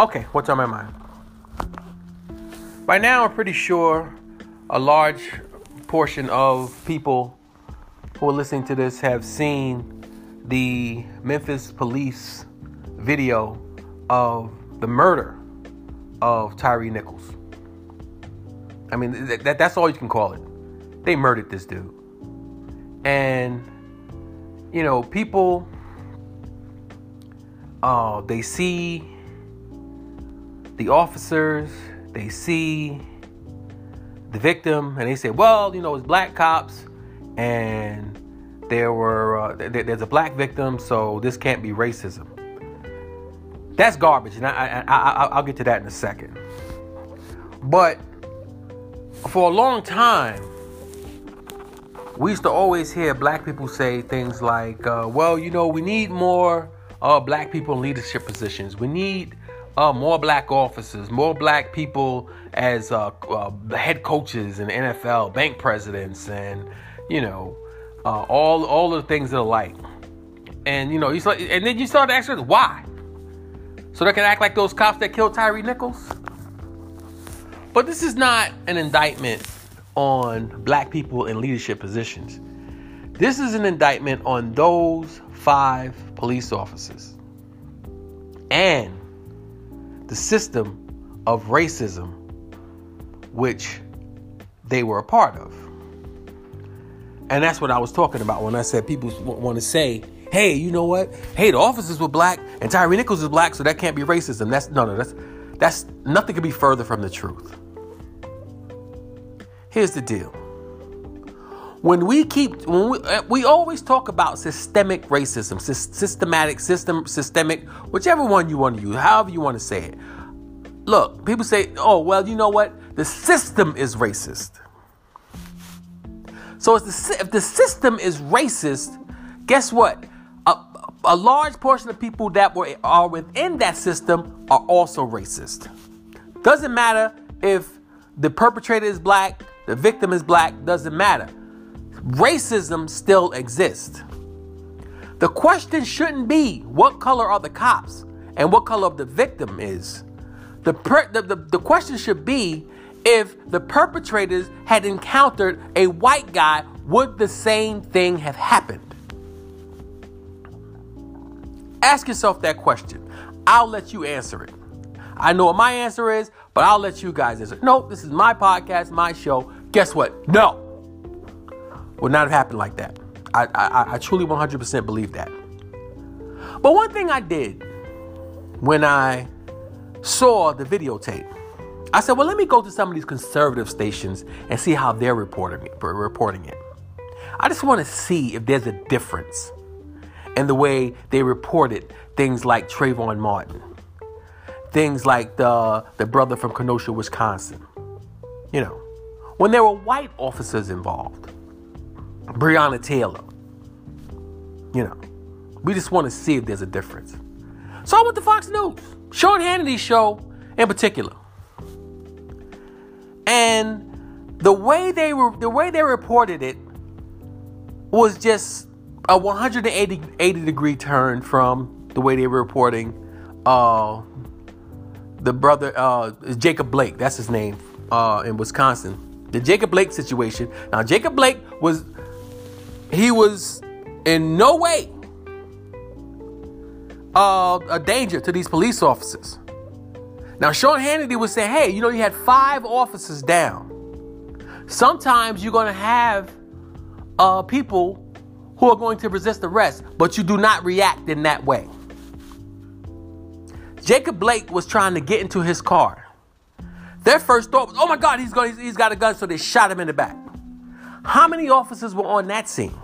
Okay, what's on my mind? By now, I'm pretty sure a large portion of people who are listening to this have seen the Memphis police video of the murder of Tyre Nichols. I mean, that, that, that's all you can call it. They murdered this dude. And, you know, people, uh, they see the officers, they see the victim, and they say, well, you know, it's black cops, and there were uh, th- there's a black victim, so this can't be racism. That's garbage, and I, I, I, I'll get to that in a second. But for a long time, we used to always hear black people say things like, uh, well, you know, we need more uh, black people in leadership positions. We need uh, more black officers, more black people as uh, uh, head coaches in NFL, bank presidents, and you know, uh, all all the things that are like. And you know, you start, and then you start asking why, so they can act like those cops that killed Tyre Nichols. But this is not an indictment on black people in leadership positions. This is an indictment on those five police officers and the system of racism which they were a part of. And that's what I was talking about when I said people want to say, hey, you know what? Hey, the officers were black and Tyre Nichols is black, so that can't be racism. That's no, no, that's that's nothing could be further from the truth. Here's the deal. When we keep, when we, uh, we always talk about systemic racism, systematic, system, systemic, whichever one you want to use, however you want to say it. Look, people say, oh, well, you know what? The system is racist. So if the, if the system is racist, guess what? A, a large portion of people that were, are within that system are also racist. Doesn't matter if the perpetrator is black, the victim is black, doesn't matter. Racism still exists. The question shouldn't be what color are the cops and what color of the victim is. The, per- the, the, the question should be if the perpetrators had encountered a white guy, would the same thing have happened? Ask yourself that question. I'll let you answer it. I know what my answer is, but I'll let you guys answer. No, this is my podcast, my show. Guess what? No. Would not have happened like that. I, I, I truly 100% believe that. But one thing I did when I saw the videotape, I said, well, let me go to some of these conservative stations and see how they're reporting it. Reporting it. I just want to see if there's a difference in the way they reported things like Trayvon Martin, things like the, the brother from Kenosha, Wisconsin. You know, when there were white officers involved, Breonna Taylor. You know, we just want to see if there's a difference. So I went to Fox News, Sean Hannity's show in particular. And the way they were the way they reported it was just a 180 80 degree turn from the way they were reporting uh, the brother uh, Jacob Blake, that's his name, uh, in Wisconsin the Jacob Blake situation. Now, Jacob Blake was, he was in no way uh, a danger to these police officers. Now, Sean Hannity was saying, hey, you know, you had five officers down. Sometimes you're going to have uh, people who are going to resist arrest, but you do not react in that way. Jacob Blake was trying to get into his car. Their first thought was, oh my God, he's, going, he's got a gun, so they shot him in the back. How many officers were on that scene?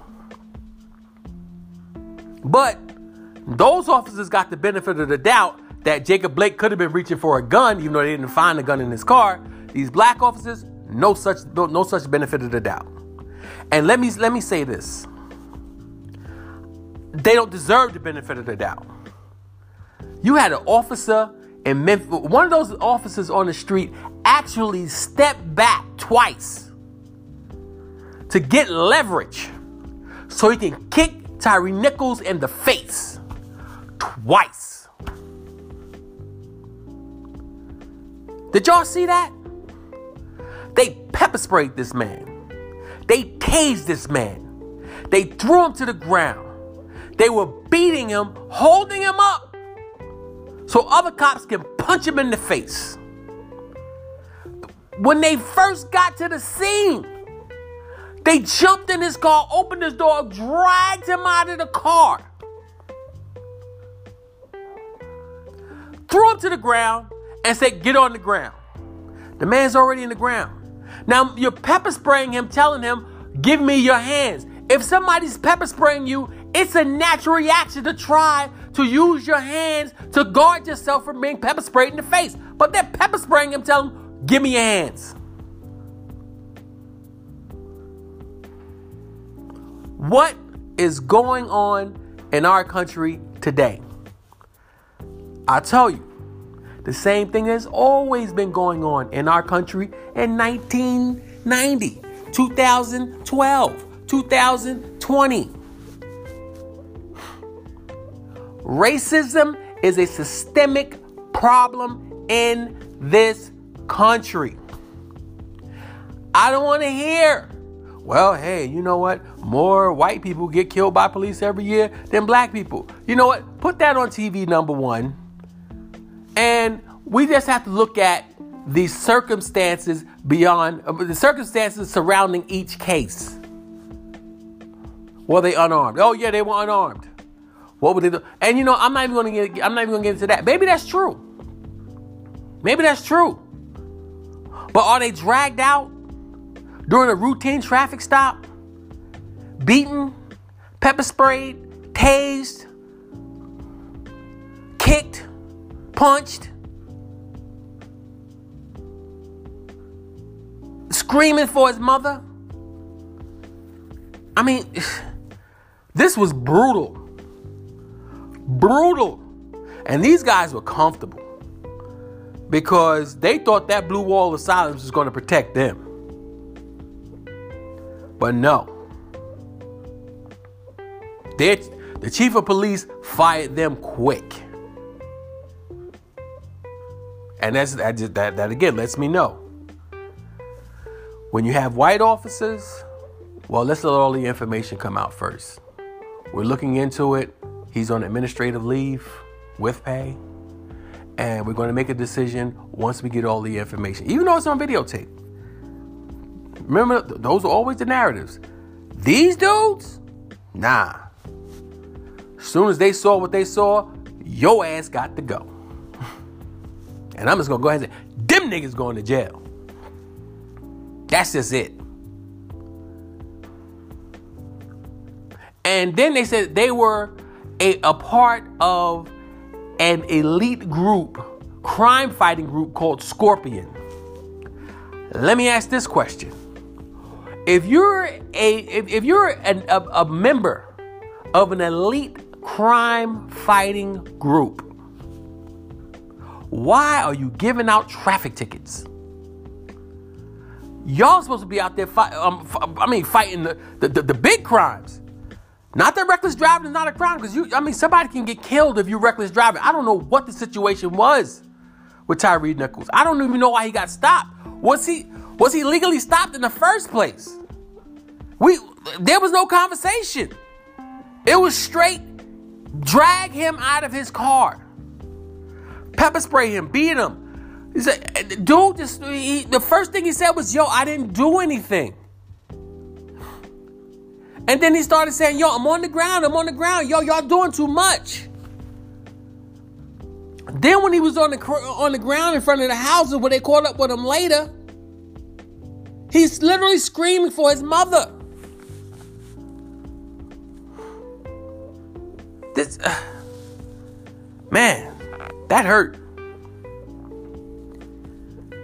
But those officers got the benefit of the doubt that Jacob Blake could have been reaching for a gun, even though they didn't find a gun in his car. These black officers, no such no, no such benefit of the doubt. And let me let me say this. They don't deserve the benefit of the doubt. You had an officer in Memphis, one of those officers on the street actually stepped back twice to get leverage so he can kick Tyre Nichols in the face twice. Did y'all see that? They pepper sprayed this man. They tased this man. They threw him to the ground. They were beating him, holding him up so other cops can punch him in the face. When they first got to the scene, they jumped in his car, opened his door, dragged him out of the car, threw him to the ground, and said, Get on the ground. The man's already in the ground. Now you're pepper spraying him, telling him, Give me your hands. If somebody's pepper spraying you, it's a natural reaction to try to use your hands to guard yourself from being pepper sprayed in the face. But they're pepper spraying him, telling him, Give me your hands. What is going on in our country today? I tell you, the same thing has always been going on in our country in 1990, 2012, 2020. Racism is a systemic problem in this country. I don't want to hear, well, hey, you know what? More white people get killed by police every year than black people. You know what? Put that on TV, number one. And we just have to look at the circumstances beyond uh, the circumstances surrounding each case. Were they unarmed? Oh yeah, they were unarmed. What would they do? And you know, I'm not even gonna get I'm not even gonna get into that. Maybe that's true. Maybe that's true. But are they dragged out during a routine traffic stop? Beaten, pepper sprayed, tased, kicked, punched, screaming for his mother. I mean, this was brutal brutal. And these guys were comfortable because they thought that blue wall of silence was going to protect them. But no. They, the chief of police fired them quick. And that's that, that, that again lets me know. When you have white officers, well, let's let all the information come out first. We're looking into it. He's on administrative leave with pay. And we're going to make a decision once we get all the information, even though it's on videotape. Remember, those are always the narratives. These dudes, nah. As soon as they saw what they saw, your ass got to go. And I'm just gonna go ahead and say, them niggas going to jail. That's just it. And then they said they were a, a part of an elite group, crime fighting group called Scorpion. Let me ask this question. If you're a if, if you're an, a, a member of an elite crime fighting group, why are you giving out traffic tickets? Y'all supposed to be out there fight, um, I mean, fighting the, the, the, the big crimes. Not that reckless driving is not a crime, because you, I mean, somebody can get killed if you're reckless driving. I don't know what the situation was with Tyre Nichols. I don't even know why he got stopped. Was he was he legally stopped in the first place? We there was no conversation. It was straight drag him out of his car, pepper spray him, beat him. He said, dude, just he, the first thing he said was, "Yo, I didn't do anything." And then he started saying, Yo, I'm on the ground, I'm on the ground. Yo, y'all doing too much. Then when he was on the on the ground in front of the houses where they caught up with him later, he's literally screaming for his mother. This uh, man, that hurt.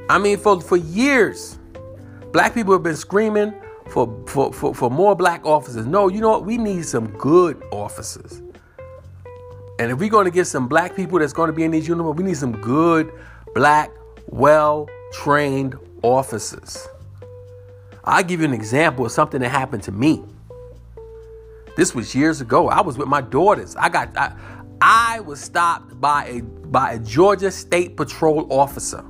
I mean, for for years, black people have been screaming for, for, for, for more black officers. No, you know what? We need some good officers. And if we're going to get some black people that's going to be in these uniforms, we need some good, black, well trained officers. I'll give you an example of something that happened to me. This was years ago. I was with my daughters. I got I, I was stopped by a by a Georgia State Patrol officer.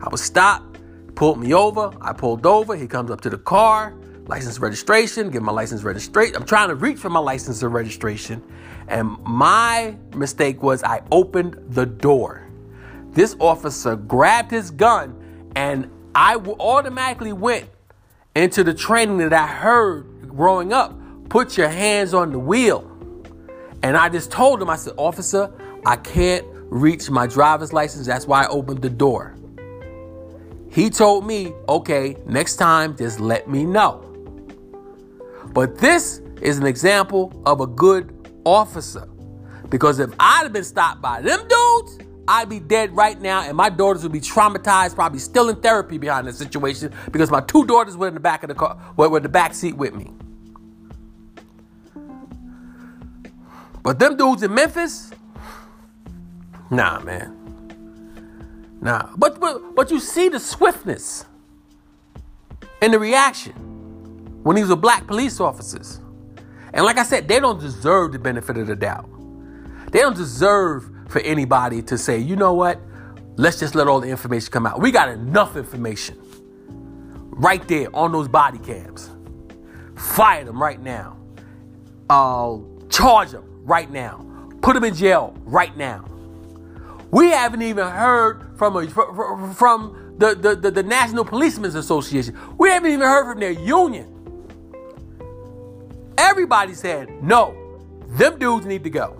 I was stopped, pulled me over. I pulled over. He comes up to the car, license registration, give my license registration. I'm trying to reach for my license and registration. And my mistake was I opened the door. This officer grabbed his gun and I automatically went into the training that I heard growing up put your hands on the wheel. And I just told him, I said, Officer, I can't reach my driver's license. That's why I opened the door. He told me, okay, next time, just let me know. But this is an example of a good officer. Because if I'd have been stopped by them dudes, I'd be dead right now, and my daughters would be traumatized, probably still in therapy behind the situation because my two daughters were in the back of the car, were in the back seat with me. But them dudes in Memphis, nah, man. Nah. But but but you see the swiftness and the reaction when these were black police officers. And like I said, they don't deserve the benefit of the doubt. They don't deserve for anybody to say, you know what? Let's just let all the information come out. We got enough information right there on those body cams. Fire them right now. Uh, charge them right now. Put them in jail right now. We haven't even heard from a, from the, the, the, the National Policemen's Association. We haven't even heard from their union. Everybody said, no, them dudes need to go.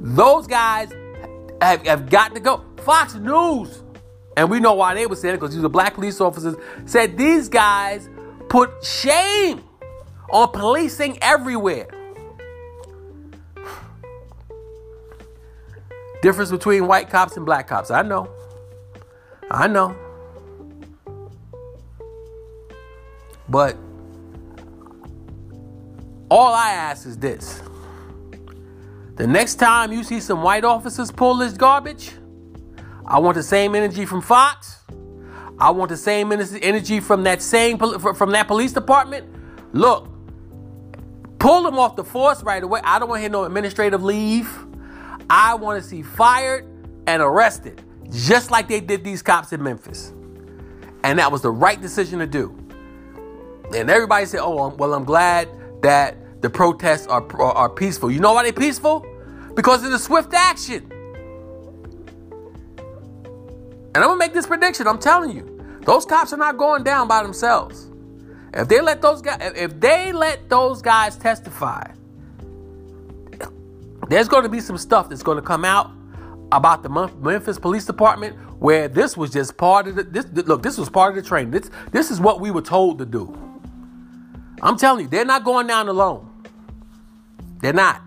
Those guys have, have got to go. Fox News, and we know why they were saying it because these are black police officers, said these guys put shame on policing everywhere. Difference between white cops and black cops. I know. I know. But all I ask is this. The next time you see some white officers pull this garbage, I want the same energy from Fox. I want the same energy from that same from that police department. Look, pull them off the force right away. I don't want to hear no administrative leave. I want to see fired and arrested, just like they did these cops in Memphis. And that was the right decision to do. And everybody said, oh, um, well, I'm glad that the protests are, are, are peaceful. You know why they're peaceful? Because of the swift action. And I'm gonna make this prediction. I'm telling you, those cops are not going down by themselves. If they let those guys, if they let those guys testify, there's going to be some stuff that's going to come out about the Memphis Police Department where this was just part of the this look this was part of the training. This this is what we were told to do. I'm telling you, they're not going down alone. They're not.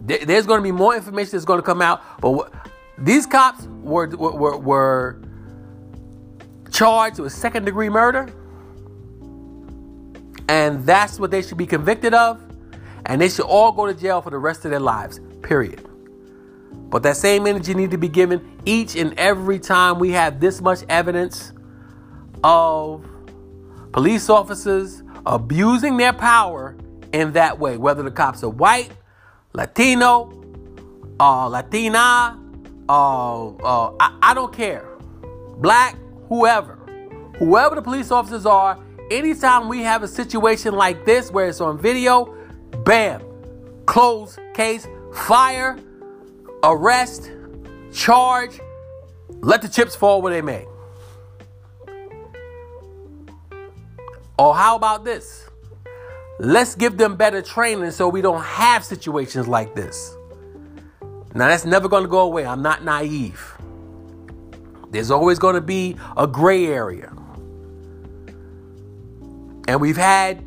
There's going to be more information that's going to come out, but these cops were were, were charged with second degree murder, and that's what they should be convicted of and they should all go to jail for the rest of their lives, period. But that same energy need to be given each and every time we have this much evidence of police officers abusing their power in that way, whether the cops are white, Latino, uh, Latina, uh, uh, I, I don't care, black, whoever, whoever the police officers are, anytime we have a situation like this where it's on video, Bam. Close case, fire, arrest, charge, let the chips fall where they may. Or how about this? Let's give them better training so we don't have situations like this. Now, that's never going to go away. I'm not naive. There's always going to be a gray area. And we've had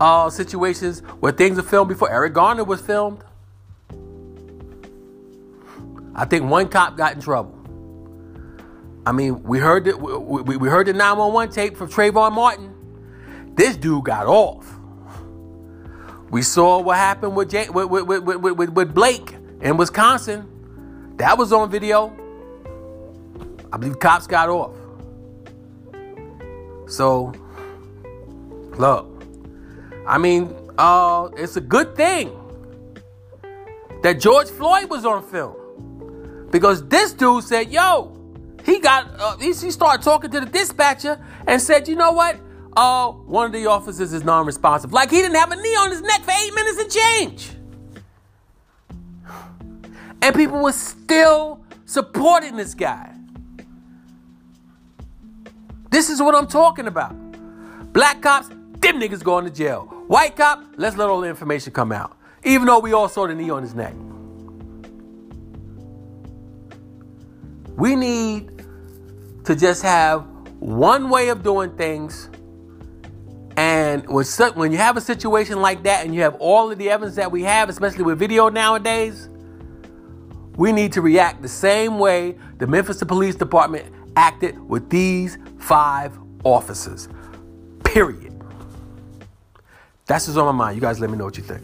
uh, situations where things are filmed before. Eric Garner was filmed. I think one cop got in trouble. I mean, we heard that we, we heard the 911 tape from Trayvon Martin. This dude got off. We saw what happened with, Jay, with, with, with, with, Blake in Wisconsin. That was on video. I believe cops got off. So, look, I mean, uh, it's a good thing that George Floyd was on film because this dude said, "Yo." He got uh, he, he started talking to the dispatcher and said, "You know what? Oh, one of the officers is non-responsive. Like he didn't have a knee on his neck for eight minutes and change. And people were still supporting this guy. This is what I'm talking about. Black cops, them niggas going to jail. White cop, let's let all the information come out. Even though we all saw the knee on his neck. We need to just have one way of doing things. And when you have a situation like that and you have all of the evidence that we have, especially with video nowadays, we need to react the same way the Memphis Police Department acted with these five officers. Period. That's what's on my mind. You guys let me know what you think.